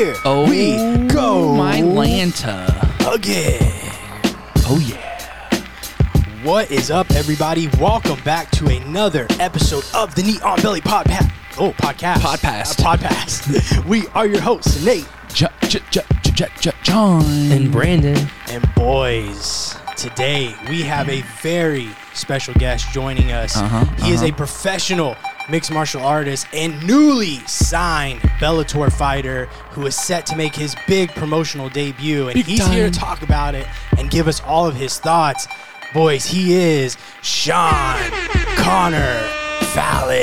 Here Oh, we go my Lanta. again. Oh yeah. What is up, everybody? Welcome back to another episode of the Neat on Belly Podcast. Oh, podcast. Podpast. Uh, podcast. we are your hosts, Nate J- J- J- John and Brandon. and boys. Today we have a very special guest joining us. Uh-huh, he is uh-huh. a professional mixed martial artist and newly signed Bellator fighter who is set to make his big promotional debut. And Big he's here to talk about it and give us all of his thoughts. Boys, he is Sean Connor Fallon.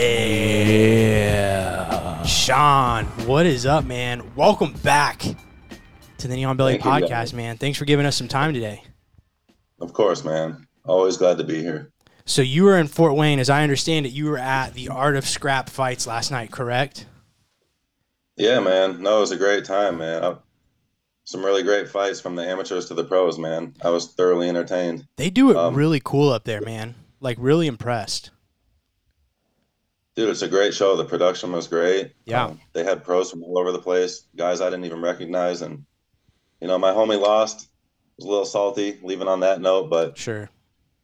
Yeah. Sean, what is up, man? Welcome back to the Neon Belly Thank you, podcast, guys. man. Thanks for giving us some time today. Of course, man. Always glad to be here. So you were in Fort Wayne, as I understand it. You were at the Art of Scrap fights last night, correct? Yeah, man. No, it was a great time, man. I, some really great fights from the amateurs to the pros, man. I was thoroughly entertained. They do it Um, really cool up there, man. Like really impressed. Dude, it's a great show. The production was great. Yeah. Um, they had pros from all over the place, guys I didn't even recognize. And, you know, my homie lost. Was a little salty leaving on that note, but Sure,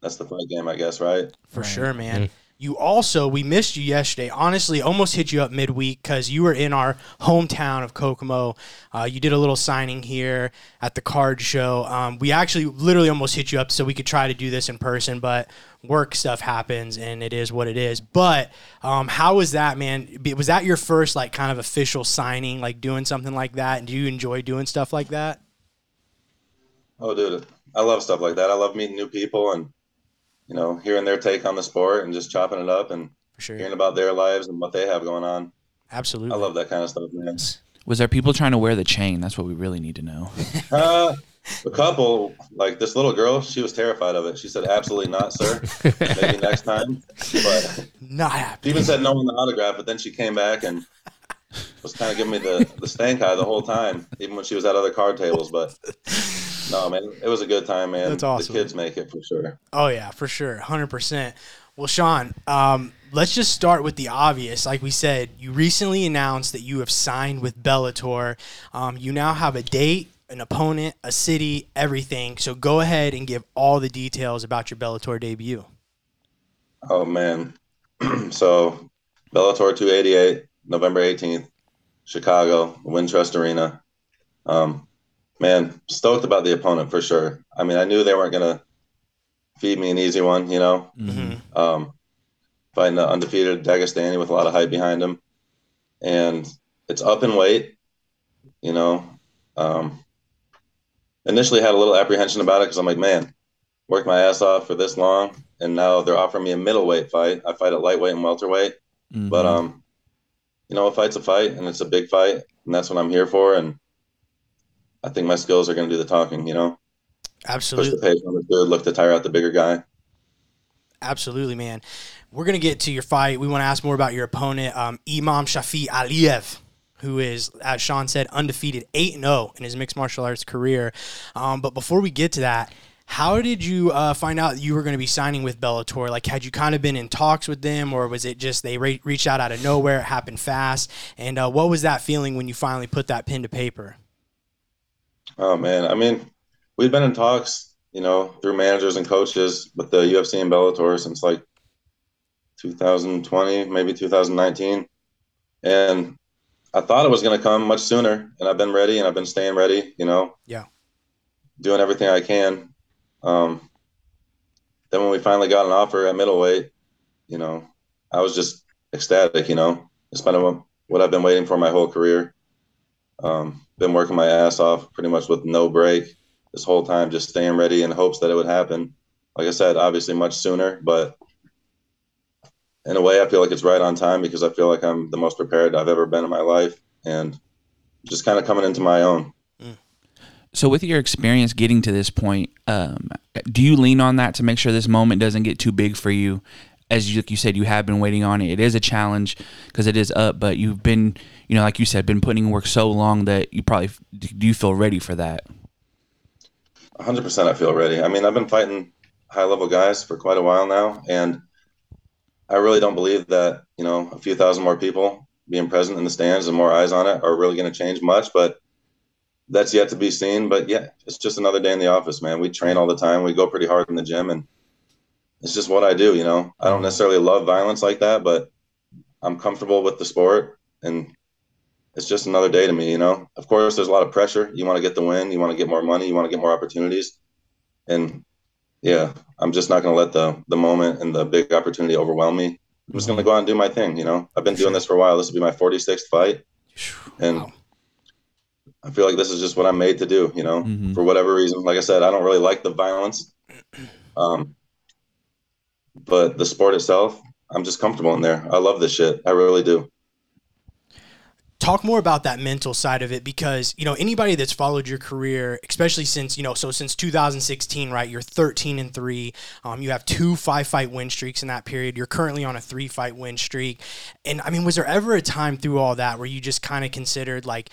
that's the fight game, I guess, right? for Right. sure, man. You also, we missed you yesterday. Honestly, almost hit you up midweek because you were in our hometown of Kokomo. Uh, you did a little signing here at the card show. Um, we actually literally almost hit you up so we could try to do this in person, but work stuff happens and it is what it is. But um, how was that, man? Was that your first like kind of official signing, like doing something like that? And do you enjoy doing stuff like that? Oh, dude, I love stuff like that. I love meeting new people and, you know, hearing their take on the sport and just chopping it up and sure, hearing about their lives and what they have going on. absolutely. I love that kind of stuff, man. Was there people trying to wear the chain? That's what we really need to know. Uh, a couple, like this little girl, she was terrified of it. She said, "Absolutely not, sir. Maybe next time." But Not she even said no on the autograph. But then she came back and was kind of giving me the the stank eye the whole time, even when she was at other card tables. But no, man, it was a good time, man. That's awesome. The kids make it for sure. Oh yeah, for sure, hundred percent. Well, Sean, um, let's just start with the obvious. Like we said, you recently announced that you have signed with Bellator. Um, you now have a date, an opponent, a city, everything. So go ahead and give all the details about your Bellator debut. Oh man, so Bellator 288, November 18th, Chicago, Wintrust Arena. Um, man, stoked about the opponent for sure. I mean, I knew they weren't gonna feed me an easy one, you know. Mm-hmm. Um, fighting an undefeated Dagestani with a lot of hype behind him, and it's up in weight. You know, um, initially had a little apprehension about it because I'm like, man, worked my ass off for this long, and now they're offering me a middleweight fight. I fight at lightweight and welterweight, Mhm. but um, you know, a fight's a fight, and it's a big fight, and that's what I'm here for. And I think my skills are going to do the talking. You know, absolutely. push the pace on the good, look to tire out the bigger guy. Absolutely, man. We're gonna get to your fight. We want to ask more about your opponent, um, Imamshafi Aliev, who is, as Sean said, undefeated, eight and zero in his mixed martial arts career. Um, but before we get to that, how did you uh, find out you were going to be signing with Bellator? Like, had you kind of been in talks with them, or was it just they re- reached out out of nowhere? It happened fast. And uh, what was that feeling when you finally put that pen to paper? Oh man, I mean, we've been in talks, you know, through managers and coaches with the UFC and Bellator since like 2020, maybe 2019, and I thought it was going to come much sooner, and I've been ready, and I've been staying ready, you know. Yeah. Doing everything I can. Um, then when we finally got an offer at middleweight, you know, I was just ecstatic, you know. It's been what I've been waiting for my whole career. Um, been working my ass off pretty much with no break this whole time, just staying ready in hopes that it would happen. Like I said, obviously much sooner, but in a way, I feel like it's right on time because I feel like I'm the most prepared I've ever been in my life and just kind of coming into my own. So, with your experience getting to this point, um, do you lean on that to make sure this moment doesn't get too big for you? As you, like you said, you have been waiting on it. It is a challenge because it is up, but you've been, you know, like you said, been putting in work so long that you probably do you feel ready for that? 100% I feel ready. I mean, I've been fighting high level guys for quite a while now, and I really don't believe that, you know, a few thousand more people being present in the stands and more eyes on it are really going to change much. But that's yet to be seen. But yeah, it's just another day in the office, man. We train all the time. We go pretty hard in the gym, and it's just what I do. You know, I don't necessarily love violence like that, but I'm comfortable with the sport, and it's just another day to me. You know, of course, there's a lot of pressure. You want to get the win. You want to get more money. You want to get more opportunities, and yeah, I'm just not going to let the the moment and the big opportunity overwhelm me. I'm just going to go out and do my thing. You know, I've been doing this for a while. This will be my 46th fight, and. Wow I feel like this is just what I'm made to do, you know, mm-hmm. for whatever reason. Like I said, I don't really like the violence. Um, but the sport itself, I'm just comfortable in there. I love this shit. I really do. Talk more about that mental side of it because, you know, anybody that's followed your career, especially since, you know, so since 2016, right, you're 13 and 3. Um, you have two five fight win streaks in that period. You're currently on a three fight win streak. And I mean, was there ever a time through all that where you just kind of considered like,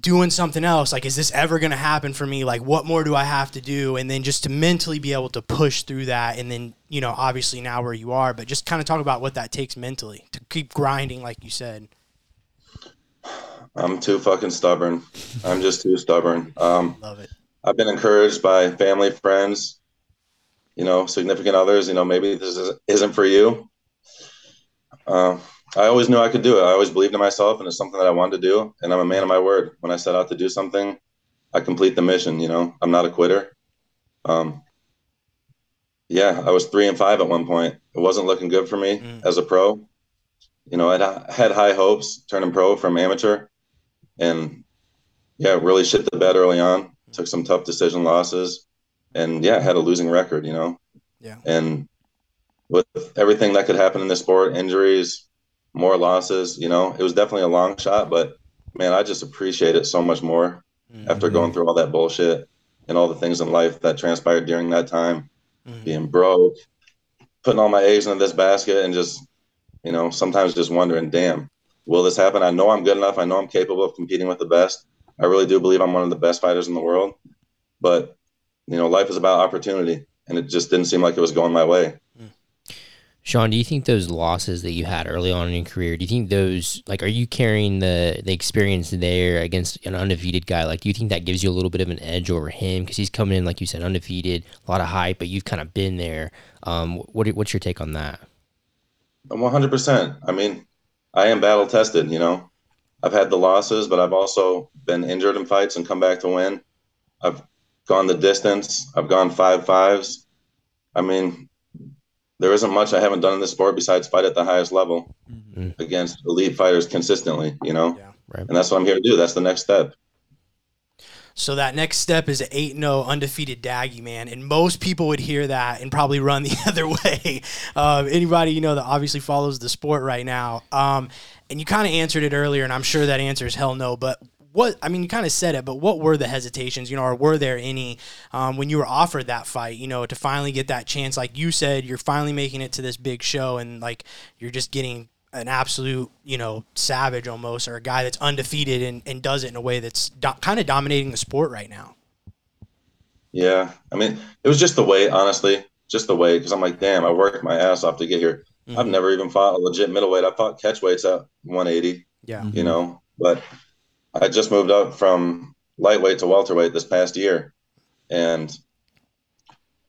doing something else? Like is this ever going to happen for me? Like what more do i have to do? And then just to mentally be able to push through that and then you know obviously now where you are but just kind of talk about what that takes mentally to keep grinding like you said. I'm too fucking stubborn. I'm just too stubborn. Um love it. I've been encouraged by family friends you know significant others you know maybe this isn't for you. Uh, I always knew I could do it. I always believed in myself, and it's something that I wanted to do. And I'm a man of my word. When I set out to do something, I complete the mission. You know, I'm not a quitter. Um, yeah, I was three and five at one point. It wasn't looking good for me mm. as a pro. You know, I had high hopes turning pro from amateur, and yeah, really shit the bed early on. Took some tough decision losses, and yeah, had a losing record. You know, yeah, and with everything that could happen in this sport, injuries, more losses. You know, it was definitely a long shot, but man, I just appreciate it so much more mm-hmm. after going through all that bullshit and all the things in life that transpired during that time, mm-hmm. being broke, putting all my eggs in this basket, and just, you know, sometimes just wondering, damn, will this happen? I know I'm good enough. I know I'm capable of competing with the best. I really do believe I'm one of the best fighters in the world. But, you know, life is about opportunity, and it just didn't seem like it was going my way. Sean, do you think those losses that you had early on in your career, do you think those like are you carrying the the experience there against an undefeated guy? Like, do you think that gives you a little bit of an edge over him because he's coming in like you said, undefeated, a lot of hype, but you've kind of been there. Um, what what's your take on that? I'm One hundred percent. I mean, I am battle tested. You know, I've had the losses, but I've also been injured in fights and come back to win. I've gone the distance. I've gone five fives. I mean, there isn't much I haven't done in this sport besides fight at the highest level mm-hmm. against elite fighters consistently, you know? Yeah, right. And that's what I'm here to do. That's the next step. So that next step is an 8 0 undefeated Daggy, man. And most people would hear that and probably run the other way. Uh, anybody, you know, that obviously follows the sport right now. Um, and you kind of answered it earlier, and I'm sure that answer is hell no. But what I mean, you kind of said it, but what were the hesitations, you know, or were there any um, when you were offered that fight, you know, to finally get that chance? Like you said, you're finally making it to this big show, and like you're just getting an absolute, you know, savage almost, or a guy that's undefeated and, and does it in a way that's do- kind of dominating the sport right now. Yeah, I mean, it was just the way, honestly, just the way, because I'm like, damn, I worked my ass off to get here. Mm-hmm. I've never even fought a legit middleweight. I fought catch weights at 180. Yeah, you know, but I just moved up from lightweight to welterweight this past year, and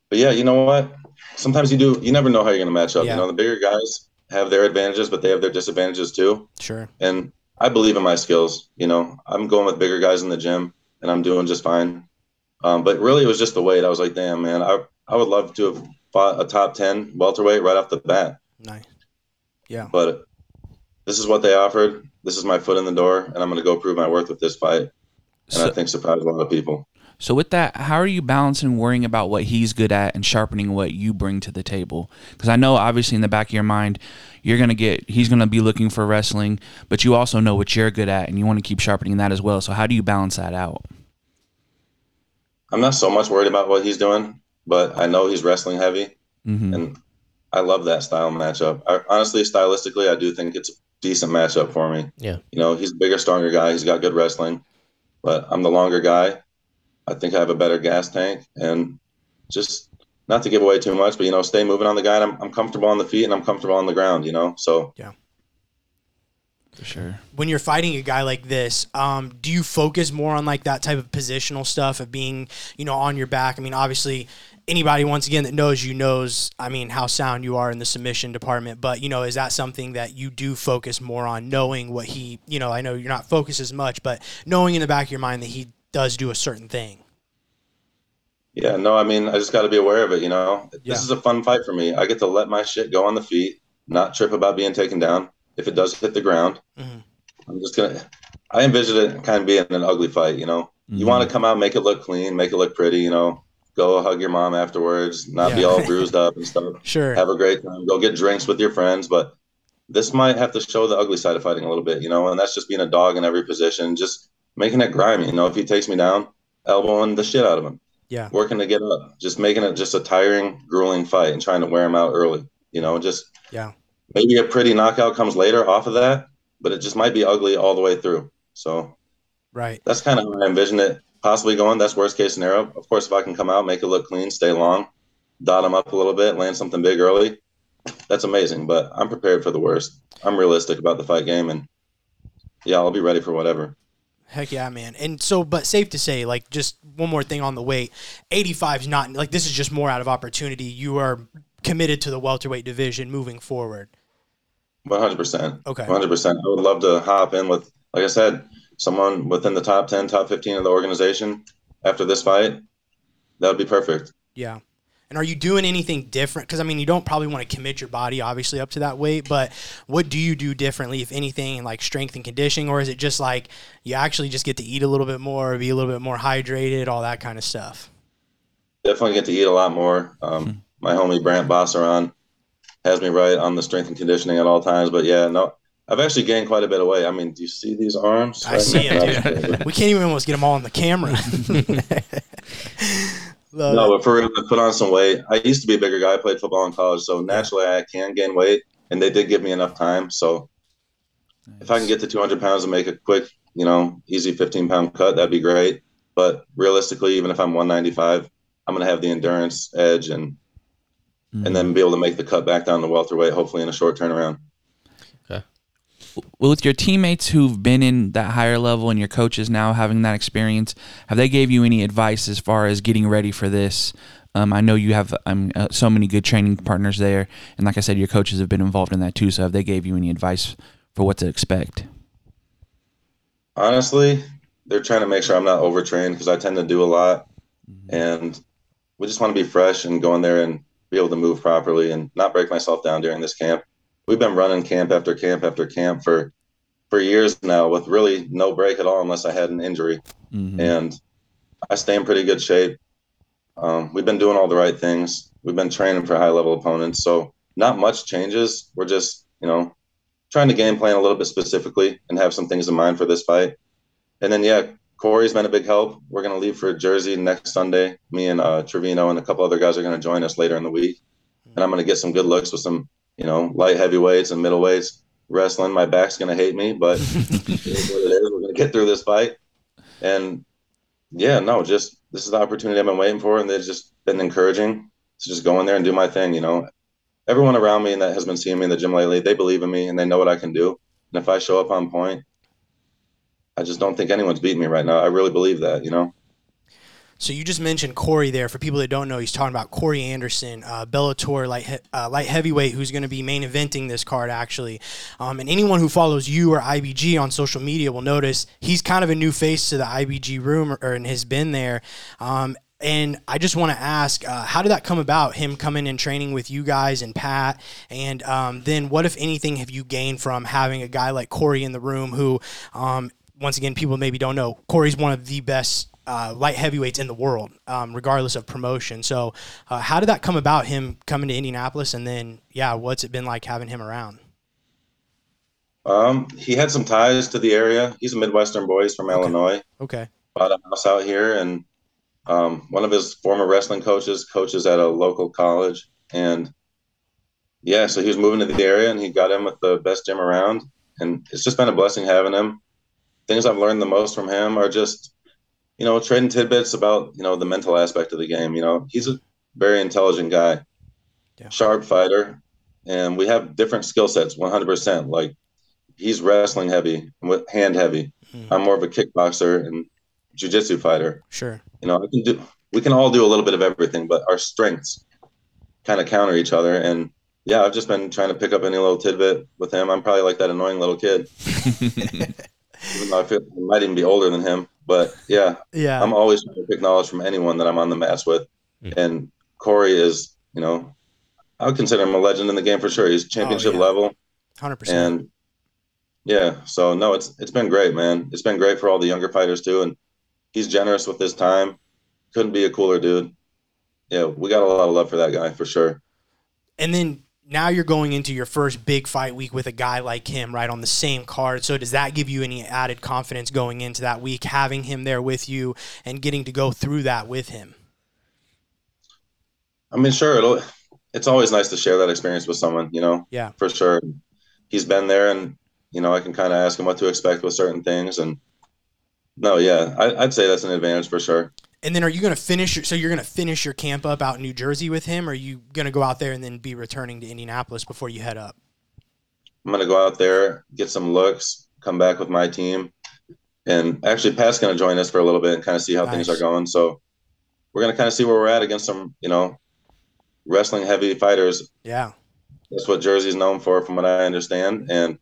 but yeah, you know what? Sometimes you do. You never know how you're going to match up. Yeah. You know, the bigger guys have their advantages, but they have their disadvantages too. Sure. And I believe in my skills. You know, I'm going with bigger guys in the gym, and I'm doing just fine. Um, but really, it was just the weight. I was like, damn, man, I I would love to have fought a top ten welterweight right off the bat. Nice. Yeah. But this is what they offered this is my foot in the door, and I'm going to go prove my worth with this fight. And so, I think surprise a lot of people. So with that, how are you balancing worrying about what he's good at and sharpening what you bring to the table? Because I know obviously in the back of your mind, you're gonna get he's gonna be looking for wrestling, but you also know what you're good at and you want to keep sharpening that as well. So how do you balance that out? I'm not so much worried about what he's doing, but I know he's wrestling heavy, mm-hmm. and I love that style matchup. I, honestly, stylistically, I do think it's decent matchup for me. Yeah. You know, he's a bigger, stronger guy. He's got good wrestling, but I'm the longer guy. I think I have a better gas tank and just not to give away too much, but you know, stay moving on the guy. I'm, I'm comfortable on the feet and I'm comfortable on the ground, you know? So yeah. For sure. when you're fighting a guy like this, um, do you focus more on like that type of positional stuff of being, you know, on your back? I mean, obviously, anybody once again that knows you knows, I mean, how sound you are in the submission department. But you know, is that something that you do focus more on, knowing what he, you know, I know you're not focused as much, but knowing in the back of your mind that he does do a certain thing. Yeah, no, I mean, I just got to be aware of it. You know, Yeah. this is a fun fight for me. I get to let my shit go on the feet, not trip about being taken down. If it does hit the ground, Mhm. I'm just gonna. I envision it kind of being an ugly fight. You know, you Mm-hmm. want to come out, make it look clean, make it look pretty. You know, go hug your mom afterwards, not be all bruised up and stuff. Sure. Have a great time. Go get drinks with your friends, but this might have to show the ugly side of fighting a little bit. You know, and that's just being a dog in every position, just making it grimy. You know, if he takes me down, elbowing the shit out of him Yeah. working to get up, just making it just a tiring, grueling fight and trying to wear him out early. You know, just Yeah. maybe a pretty knockout comes later off of that, but it just might be ugly all the way through. So Right. that's kind of how I envision it possibly going. That's worst case scenario. Of course, if I can come out, make it look clean, stay long, dot him up a little bit, land something big early, that's amazing. But I'm prepared for the worst. I'm realistic about the fight game, and yeah, I'll be ready for whatever. Heck yeah, man. And so, but safe to say, like, just one more thing on the weight 85 is not, like, this is just more out of opportunity. You are committed to the welterweight division moving forward. One hundred percent. Okay. One hundred percent. I would love to hop in with, like I said, someone within the top ten, top fifteen of the organization after this fight. That would be perfect. Yeah. And are you doing anything different? Because I mean, you don't probably want to commit your body obviously up to that weight, but what do you do differently, if anything, in like strength and conditioning, or is it just like you actually just get to eat a little bit more, be a little bit more hydrated, all that kind of stuff? Definitely get to eat a lot more. Um, my homie Brant Bosseron has me right on the strength and conditioning at all times. But yeah, no, I've actually gained quite a bit of weight. I mean, do you see these arms? I see 'em, dude. We can't even almost get them all on the camera. No, it. but for real, I put on some weight. I used to be a bigger guy. I played football in college, so naturally I can gain weight, and they did give me enough time. So if I can get to 200 pounds and make a quick, you know, easy 15 pound cut, that'd be great. But realistically, even if I'm 195, I'm gonna have the endurance edge and and then mm. be able to make the cut back down to welterweight, hopefully in a short turnaround. With your teammates who've been in that higher level and your coaches now having that experience, have they gave you any advice as far as getting ready for this? Um, I know you have um, uh, so many good training partners there, and like I said, your coaches have been involved in that too. So have they gave you any advice for what to expect? Honestly, they're trying to make sure I'm not overtrained because I tend to do a lot, and we just want to be fresh and go in there and be able to move properly and not break myself down during this camp. We've been running camp after camp after camp for for years now with really no break at all unless I had an injury, Mhm. and I stay in pretty good shape. Um, we've been doing all the right things. We've been training for high level opponents, so not much changes. We're just you know trying to game plan a little bit specifically and have some things in mind for this fight. And then yeah, Corey's been a big help. We're gonna leave for Jersey next Sunday. Me and uh, Trevino and a couple other guys are gonna join us later in the week, and I'm gonna get some good looks with some you know light heavyweights and middleweights wrestling. My back's gonna hate me, but it is what it is. We're gonna get through this fight. And yeah, no, just this is the opportunity I've been waiting for, and they've just been encouraging to just go in there and do my thing. You know, everyone around me and that has been seeing me in the gym lately, they believe in me and they know what I can do. And if I show up on point, I just don't think anyone's beating me right now. I really believe that, you know. So you just mentioned Corey there. For people that don't know, he's talking about Corey Anderson, uh, Bellator light he- uh, light heavyweight, who's going to be main eventing this card actually. Um, and anyone who follows you or IBG on social media will notice he's kind of a new face to the IBG room, or, or and has been there. Um, and I just want to ask, uh, how did that come about? Him coming and training with you guys and Pat, and um, then what, if anything, have you gained from having a guy like Corey in the room? Who, um, once again, people maybe don't know, Corey's one of the best uh, light heavyweights in the world, um, regardless of promotion. So, uh, how did that come about? Him coming to Indianapolis, and then, yeah, what's it been like having him around? Um, he had some ties to the area. He's a Midwestern boy. He's from Illinois. Okay, Bought a house out here, and um, one of his former wrestling coaches coaches at a local college. And yeah, so he was moving to the area, and he got in with the best gym around. And it's just been a blessing having him. Things I've learned the most from him are just, you know, trading tidbits about you know the mental aspect of the game. You know, he's a very intelligent guy, Yeah. sharp fighter, and we have different skill sets. One hundred percent. Like he's wrestling heavy, with hand heavy. Mhm. I'm more of a kickboxer and jujitsu fighter. Sure. You know, I can do. We can all do a little bit of everything, but our strengths kind of counter each other. And yeah, I've just been trying to pick up any little tidbit with him. I'm probably like that annoying little kid, even though I feel I might even be older than him. But yeah, Yeah. I'm always trying to pick knowledge from anyone that I'm on the mats with. Mm. And Corey is, you know, I would consider him a legend in the game for sure. He's championship yeah. level. Hundred percent. And yeah, so no, it's it's been great, man. It's been great for all the younger fighters too. And he's generous with his time. Couldn't be a cooler dude. Yeah, we got a lot of love for that guy for sure. And then now you're going into your first big fight week with a guy like him, right on the same card. So does that give you any added confidence going into that week, having him there with you and getting to go through that with him? I mean, sure, it'll it's always nice to share that experience with someone, you know. Yeah. For sure. He's been there and you know, I can kind of ask him what to expect with certain things and no, yeah, I, I'd say that's an advantage for sure. And then are you going to finish? Your, so you're going to finish your camp up out in New Jersey with him? Or are you going to go out there and then be returning to Indianapolis before you head up? I'm gonna go out there, get some looks, come back with my team, and actually Pat's gonna join us for a little bit and kind of see how things are going. So we're gonna kind of see where we're at against some, you know, wrestling heavy fighters. Yeah. That's what Jersey's known for, from what I understand. And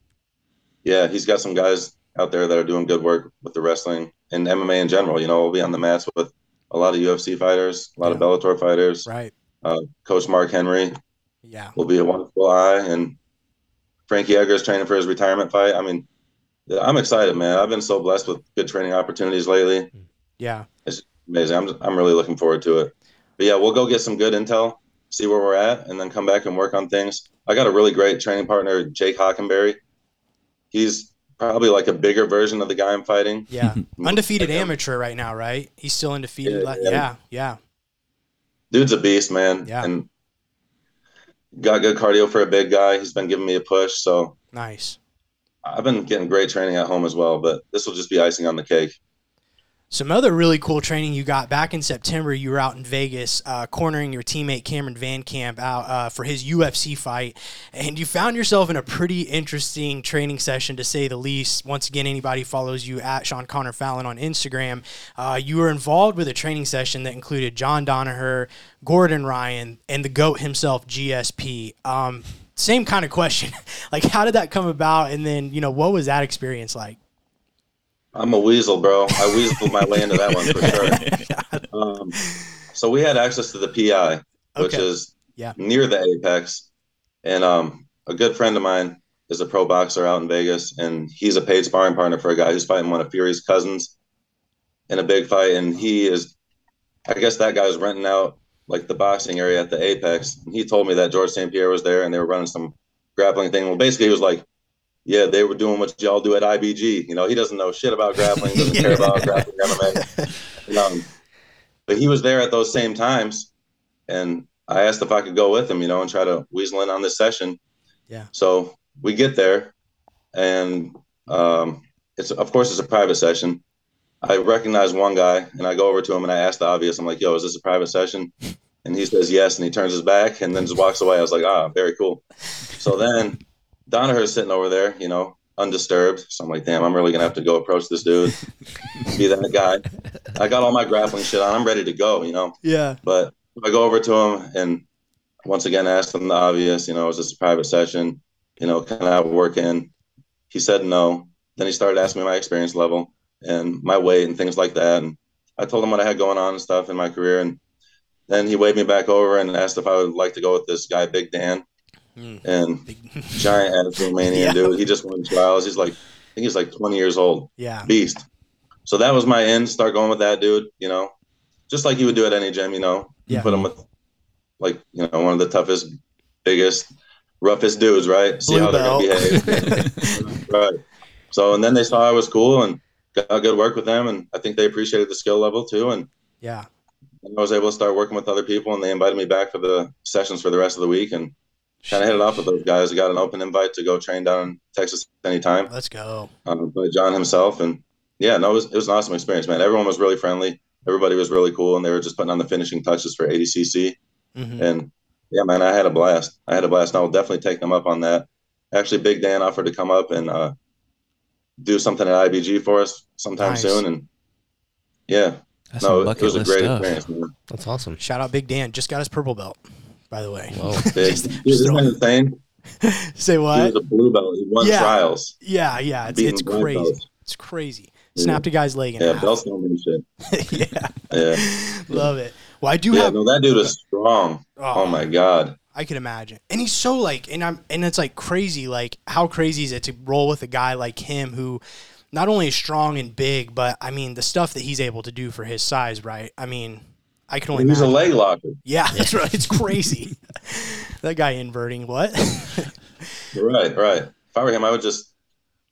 yeah, he's got some guys out there that are doing good work with the wrestling and MMA in general. You know, we'll be on the mats with a lot of UFC fighters, a lot of Bellator fighters. Right. Uh, Coach Mark Henry Yeah. will be a wonderful eye. And Frankie Edgar is training for his retirement fight. I mean, I'm excited, man. I've been so blessed with good training opportunities lately. Yeah. It's amazing. I'm I'm really looking forward to it. But yeah, we'll go get some good intel, see where we're at, and then come back and work on things. I got a really great training partner, Jake Hockenberry. He's probably like a bigger version of the guy I'm fighting. Yeah. Undefeated Like, amateur right now, right? He's still undefeated. Yeah, like- yeah. yeah. Yeah. Dude's a beast, man. Yeah. And got good cardio for a big guy. He's been giving me a push. So Nice. I've been getting great training at home as well, but this will just be icing on the cake. Some other really cool training you got back in September. You were out in Vegas, uh, cornering your teammate Cameron Van Camp out uh, for his UFC fight, and you found yourself in a pretty interesting training session, to say the least. Once again, anybody follows you at Sean Connor Fallon on Instagram, uh, you were involved with a training session that included John Danaher, Gordon Ryan, and the goat himself, GSP. Um, same kind of question, like how did that come about, and then you know what was that experience like? I'm a weasel, bro. I weaseled my way into that one for sure. Um, so we had access to the PI, which Okay. is Yeah. near the Apex, and um, a good friend of mine is a pro boxer out in Vegas, and he's a paid sparring partner for a guy who's fighting one of Fury's cousins in a big fight, and he is, I guess that guy was renting out like the boxing area at the Apex. And he told me that Georges St. Pierre was there, and they were running some grappling thing. Well, basically, he was like. Yeah, they were doing what y'all do at IBG. You know, he doesn't know shit about grappling, doesn't care about grappling MMA. Um, but he was there at those same times, and I asked if I could go with him, you know, and try to weasel in on this session. Yeah. So we get there, and um, it's of course it's a private session. I recognize one guy, and I go over to him and I ask the obvious. I'm like, "Yo, is this a private session?" And he says yes, and he turns his back and then just walks away. I was like, "Ah, very cool." So then Danaher's sitting over there, you know, undisturbed. So I'm like, "Damn, I'm really gonna have to go approach this dude, be that guy." I got all my grappling shit on. I'm ready to go, you know. Yeah. But I go over to him and once again asked him the obvious, you know, is this a private session? You know, can I work in? He said no. Then he started asking me my experience level and my weight and things like that. And I told him what I had going on and stuff in my career. And then he waved me back over and asked if I would like to go with this guy, Big Dan. Mm. And Big- giant attitude mania Yeah. dude. He just won trials. He's like, I think he's like 20 years old yeah. beast. So that was my end. Start going with that dude, you know, just like you would do at any gym, you know. You Yeah. Put him with, like, you know, one of the toughest, biggest, roughest dudes, right? See Blue how they're gonna behave. right. So and then they saw I was cool and got good work with them, and I think they appreciated the skill level too. And Yeah. I was able to start working with other people, and they invited me back for the sessions for the rest of the week, and kind of hit it off with those guys. I got an open invite to go train down in Texas anytime Let's go. um, by John himself. And yeah, no, it was, it was an awesome experience, man. Everyone was really friendly. Everybody was really cool, and they were just putting on the finishing touches for ADCC. hmm And yeah, man, I had a blast. I had a blast. And I will definitely take them up on that. Actually, Big Dan offered to come up and uh, do something at IBG for us sometime Nice. soon. And yeah, That's no, it was a great stuff. experience. Man. That's awesome. Shout out Big Dan. Just got his purple belt, by the way. Whoa. Just- Dude, just isn't that insane? Say what? He was a blue belt. He won Yeah. trials. Yeah, yeah. It's, it's crazy. belts. It's crazy. Yeah. Snapped a guy's leg in Yeah, half. belts don't mean shit. yeah, Yeah, love it. Well, I do yeah. have. No, that dude is strong. Oh, oh my god. I can imagine. And he's so like, and I'm, and it's like crazy. Like, how crazy is it to roll with a guy like him who not only is strong and big, but I mean the stuff that he's able to do for his size, right? I mean, I can only He's a imagine. leg locker. yeah, that's right. It's crazy. that guy inverting what? Right, right. If I were him, I would just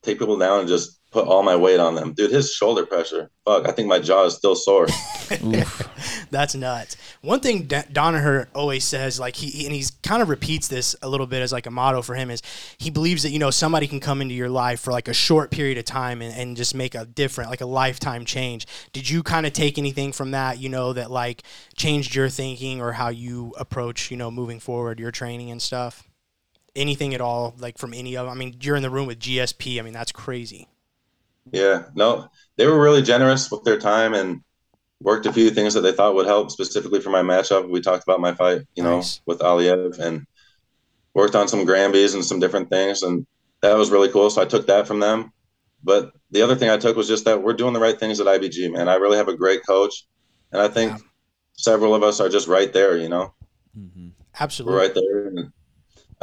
take people down and just put all my weight on them. Dude, his shoulder pressure. Fuck, I think my jaw is still sore. That's nuts. One thing D- Danaher always says, like he and he's kind of repeats this a little bit as like a motto for him is he believes that you know somebody can come into your life for like a short period of time and, and just make a different like a lifetime change. Did you kind of take anything from that? You know that like changed your thinking or how you approach you know moving forward your training and stuff. Anything at all like from any of? I mean, you're in the room with GSP. I mean, that's crazy. Yeah, no, they were really generous with their time and worked a few things that they thought would help specifically for my matchup. We talked about my fight, you know, Nice. with Aliev and worked on some Granbys and some different things. And that was really cool. So I took that from them. But the other thing I took was just that we're doing the right things at IBG, man. I really have a great coach. And I think Yeah. several of us are just right there, you know, Mhm. Absolutely. we're right there. And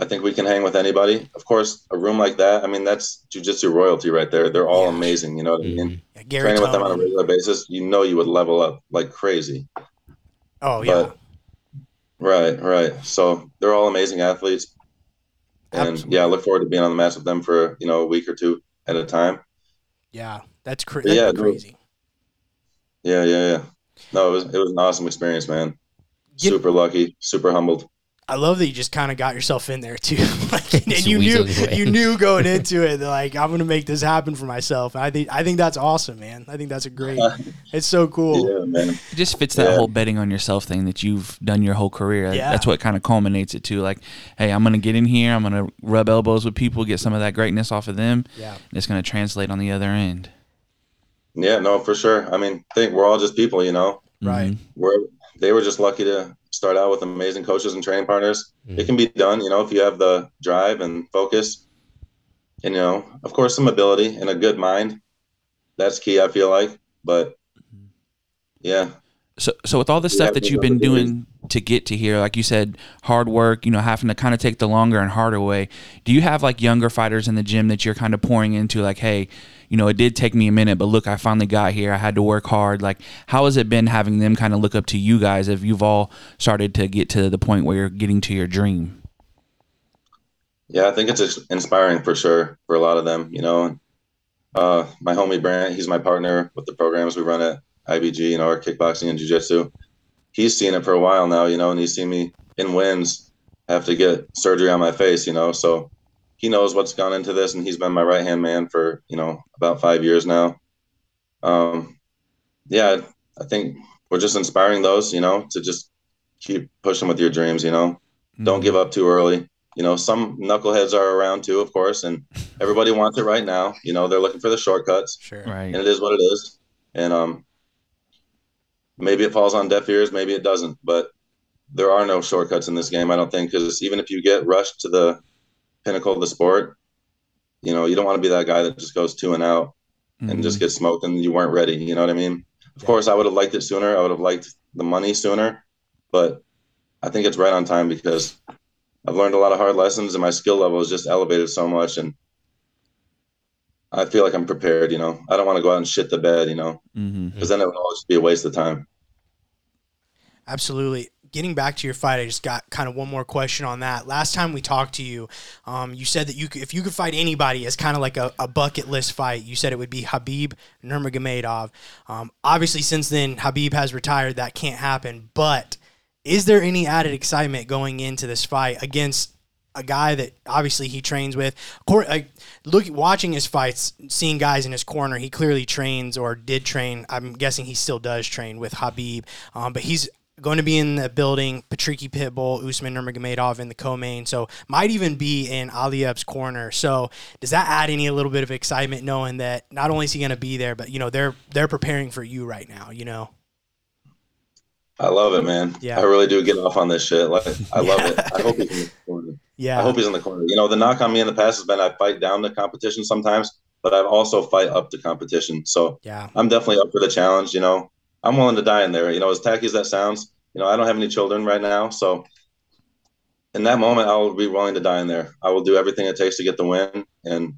I think we can hang with anybody. Of course, a room like that, I mean, that's jujitsu royalty right there. They're all Yeah. amazing. You know what I mean? Mhm. Yeah, training with them on a regular basis, you know you would level up like crazy. Oh yeah. But right, right. So they're all amazing athletes. And Absolutely. yeah, I look forward to being on the match with them for, you know, a week or two at a time. Yeah, that's, cra- yeah, crazy. Yeah, yeah, yeah. No, it was it was an awesome experience, man. Get- super lucky, super humbled. I love that you just kind of got yourself in there too, like, and, Just you knew weaseled your way. you knew going into it that like I'm gonna make this happen for myself. And I think I think that's awesome, man. I think that's a great. It's so cool. Yeah, man. It just fits that Yeah. whole betting on yourself thing that you've done your whole career. Yeah. That's what kind of culminates it to. Like, hey, I'm gonna get in here. I'm gonna rub elbows with people, get some of that greatness off of them. Yeah. And it's gonna translate on the other end. Yeah, no, for sure. I mean, I think we're all just people, you know. Right. Mhm. We're they were just lucky to start out with amazing coaches and training partners. It can be mm. done, you know, if you have the drive and focus, and you know, of course, some ability and a good mind. That's key, I feel like. But yeah, So, so with all the stuff that you've been doing to get to here, like you said, hard work, you know, having to kind of take the longer and harder way. Do you have like younger fighters in the gym that you're kind of pouring into, like, hey, you know, it did take me a minute, but look, I finally got here. I had to work hard. Like, how has it been having them kind of look up to you guys if you've all started to get to the point where you're getting to your dream? yeah, I think it's inspiring for sure for a lot of them. You know, uh, my homie Brant, he's my partner with the programs we run at IBG, you know, our kickboxing and jiu-jitsu. He's seen it for a while now, you know, and he's seen me in wins have to get surgery on my face, you know, so he knows what's gone into this, and he's been my right hand man for you know about five years now. Um, yeah, I think we're just inspiring those, you know, to just keep pushing with your dreams, you know, don't give up too early. You know, some knuckleheads are around too, of course, and everybody wants it right now. You know, they're looking for the shortcuts, Sure. Right. and it is what it is. And um, maybe it falls on deaf ears, maybe it doesn't, but there are no shortcuts in this game. I don't think because even if you get rushed to the pinnacle of the sport, you know, you don't want to be that guy that just goes two and out and just mm-hmm. gets smoked and you weren't ready. You know what I mean? Of Yeah. course, I would have liked it sooner. I would have liked the money sooner, but I think it's right on time because I've learned a lot of hard lessons and my skill level is just elevated so much. And I feel like I'm prepared, you know, I don't want to go out and shit the bed, you know, mm-hmm. because then it would always be a waste of time. Absolutely. Getting back to your fight, I just got kind of one more question on that. Last time we talked to you, um, you said that you could, if you could fight anybody as kind of like a, a bucket list fight, you said it would be Khabib Nurmagomedov. Um, obviously, since then, Khabib has retired. That can't happen. But is there any added excitement going into this fight against a guy that obviously he trains with? Cor- Like, look, watching his fights, seeing guys in his corner, he clearly trains or did train. I'm guessing he still does train with Khabib, um, but he's going to be in the building. Patricky Pitbull, Usman Nurmagomedov in the co-main, so might even be in Aliev's corner. So does that add any a little bit of excitement knowing that not only is he going to be there, but you know they're they're preparing for you right now. You know. I love it, man. Yeah. I really do get off on this shit. Like, I love it. I hope he's in the corner. Yeah. I hope he's in the corner. You know, the knock on me in the past has been I fight down the competition sometimes, but I've also fight up the competition. So yeah. I'm definitely up for the challenge. You know, I'm willing to die in there. You know, as tacky as that sounds, you know, I don't have any children right now, so in that moment, I will be willing to die in there. I will do everything it takes to get the win, and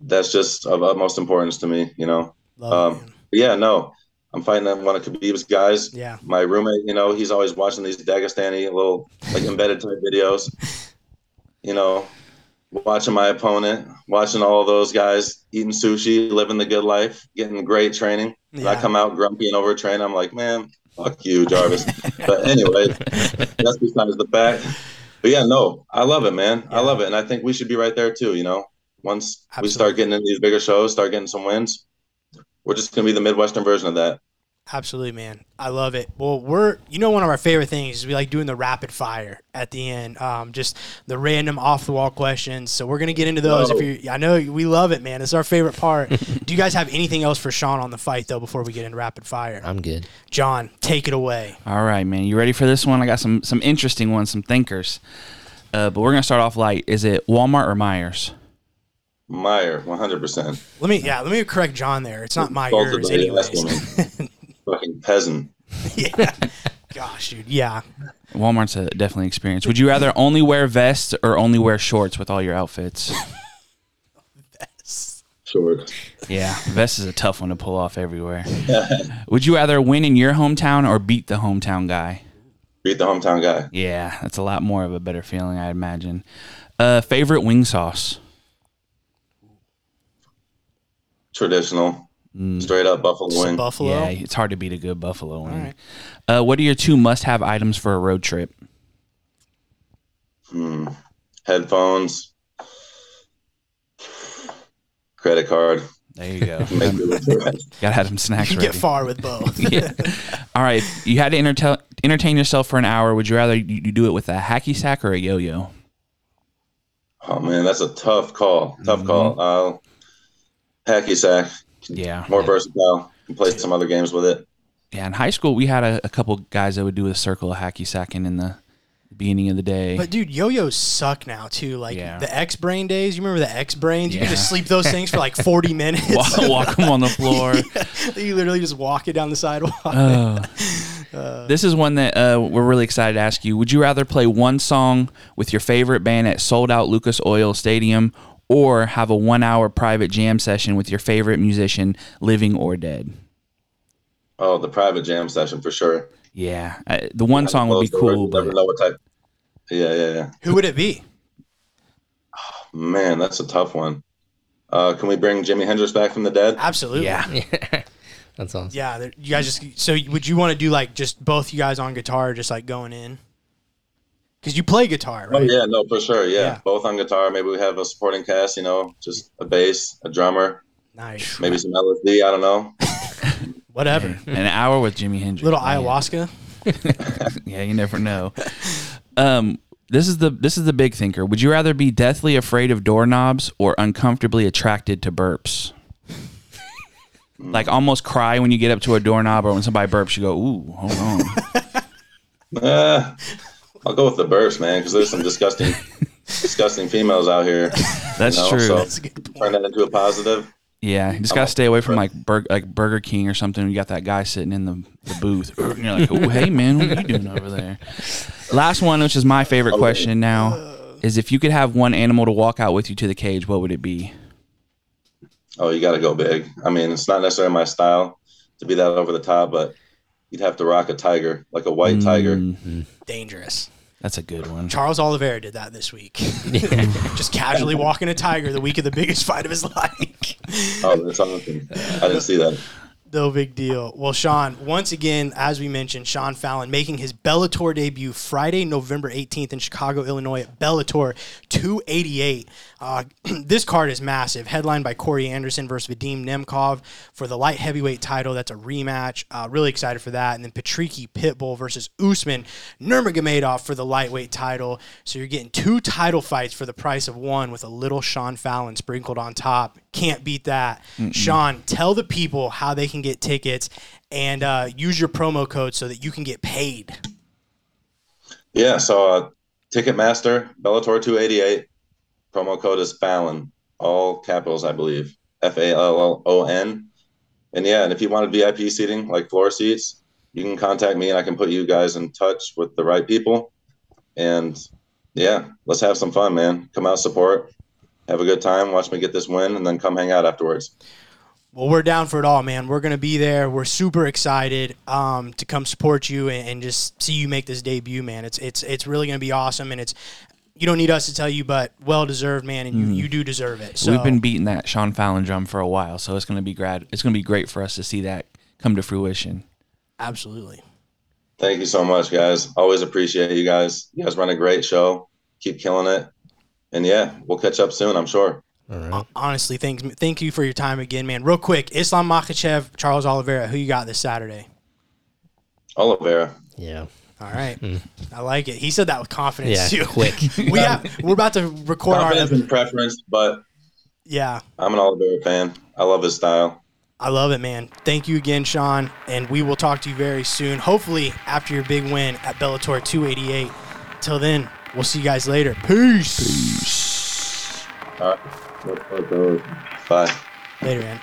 that's just of utmost importance to me. You know, Love um, it, man. but yeah, no, I'm fighting one of Khabib's guys. Yeah. My roommate, you know, he's always watching these Dagestani little like embedded type videos. You know, watching my opponent, watching all of those guys eating sushi, living the good life, getting great training. And I come out grumpy and overtrained. I'm like, man, fuck you, Jarvis. but anyway, that's besides the fact. But yeah, no, I love it, man. I love it, and I think we should be right there too. You know, once we start getting into these bigger shows, start getting some wins, we're just gonna be the Midwestern version of that. Absolutely, man. I love it. Well, we're you know one of our favorite things is we like doing the rapid fire at the end, um, just the random off the wall questions. So we're gonna get into those. Whoa. If you, I know we love it, man. It's our favorite part. Do you guys have anything else for Sean on the fight though before we get into rapid fire? I'm good. John, take it away. All right, man. You ready for this one? I got some some interesting ones, some thinkers. Uh, but we're gonna start off light. Is it Walmart or Meijers? Meijer, 100. percent Let me yeah, let me correct John there. It's not my Both of yours, them, yeah, anyways. that's Fucking peasant. yeah. Gosh, dude. Yeah. Walmart's a definitely experience. Would you rather only wear vests or only wear shorts with all your outfits? Shorts. Yeah, vest is a tough one to pull off everywhere. Would you rather win in your hometown or beat the hometown guy? Beat the hometown guy. Yeah, that's a lot more of a better feeling, I imagine. Uh, favorite wing sauce? Traditional. Straight up buffalo Some wing. Buffalo. Yeah, it's hard to beat a good buffalo wing. right. Uh, what are your two must-have items for a road trip? Hmm. Headphones. Credit card. There you go. Make it look good. Gotta have some snacks You ready. get far with both. yeah. All right, you had to entertain entertain yourself for an hour. Would you rather you, you do it with a hacky sack or a yo-yo? Oh man, that's a tough call. Tough call. Uh, hacky sack. Yeah, More versatile. Can play some other games with it. yeah. In high school, we had a, a couple guys that would do a circle of hacky sacking in the beginning of the day. But dude, yo-yos suck now too. Like Yeah. the X brain days. You remember the X brains? You Yeah. can just sleep those things for like forty minutes. walk, walk them on the floor. you literally just walk it down the sidewalk. Oh. this is one that uh, we're really excited to ask you. Would you rather play one song with your favorite band at sold out Lucas Oil Stadium or have a one hour private jam session with your favorite musician, living or dead? Oh, the private jam session for sure. Yeah. Uh, the one song would be cool, you never but know what type. Yeah, yeah, yeah. Who would it be? Oh, Man, that's a tough one. Uh, can we bring Jimi Hendrix back from the dead? Absolutely. yeah. That's awesome. Yeah. You guys just so would you want to do like just both you guys on guitar, just like going in? Because you play guitar, right? Oh yeah, no, for sure. Yeah. Yeah. both on guitar. Maybe we have a supporting cast. You know, just a bass, a drummer, Nice. maybe some LSD. I don't know. Whatever. An hour with Jimi Hendrix. Little man. ayahuasca. Yeah, you never know. Um, this is the this is the big thinker. Would you rather be deathly afraid of doorknobs or uncomfortably attracted to burps? like almost cry when you get up to a doorknob or when somebody burps, you go, "Ooh, hold on." Uh, I'll go with the burst, man, because there's some disgusting, disgusting females out here. That's you know, true. So That's a good point. turn that into a positive. yeah, you just gotta stay away from like bur- like Burger King or something. You got that guy sitting in the, the booth, and you're like, "Oh, hey man, what are you doing over there?" Last one, which is my favorite question now, is if you could have one animal to walk out with you to the cage, what would it be? Oh, you got to go big. I mean, it's not necessarily my style to be that over the top, but you'd have to rock a tiger, like a white tiger. Mm, Dangerous. that's a good one. Charles Oliveira did that this week. just casually walking a tiger the week of the biggest fight of his life. Oh, that's something. I didn't see that. No big deal. Well, Sean, once again, as we mentioned, Sean Fallon making his Bellator debut Friday, November 18th in Chicago, Illinois at Bellator 288. Uh, this card is massive. Headlined by Corey Anderson versus Vadim Nemkov for the light heavyweight title. That's a rematch. Uh, really excited for that. And then Patricky Pitbull versus Usman Nurmagomedov for the lightweight title. So you're getting two title fights for the price of one with a little Sean Fallon sprinkled on top. Can't beat that. Sean, tell the people how they can get tickets and uh, use your promo code so that you can get paid. Yeah, so uh, Ticketmaster, Bellator 288, promo code is Fallon, all capitals, I believe, F A L L O N. And yeah, and if you wanted VIP seating, like floor seats, you can contact me and I can put you guys in touch with the right people. And yeah, let's have some fun, man. Come out, support, have a good time, watch me get this win, and then come hang out afterwards. Well, we're down for it all, man. We're gonna be there. We're super excited um, to come support you and, and just see you make this debut, man. It's it's it's really gonna be awesome, and it's you don't need us to tell you, but well deserved, man, and you, mm-hmm. you do deserve it. So We've been beating that Sean Fallon drum for a while, so it's gonna be grad. It's gonna be great for us to see that come to fruition. absolutely. Thank you so much, guys. Always appreciate you guys. You guys run a great show. Keep killing it. And yeah, we'll catch up soon, I'm sure. All right. Honestly, thanks thank you for your time again, man. Real quick, Islam Makhachev, Charles Oliveira, who you got this Saturday? Oliveira. Yeah. All right, hmm. I like it. He said that with confidence Yeah. too. Quick. we have, we're about to record our and preference, but yeah. I'm an Oliveira fan. I love his style. I love it, man. Thank you again, Sean, and we will talk to you very soon. Hopefully, after your big win at Bellator 288. Till then, we'll see you guys later. Peace. All right. Bye. Later, man.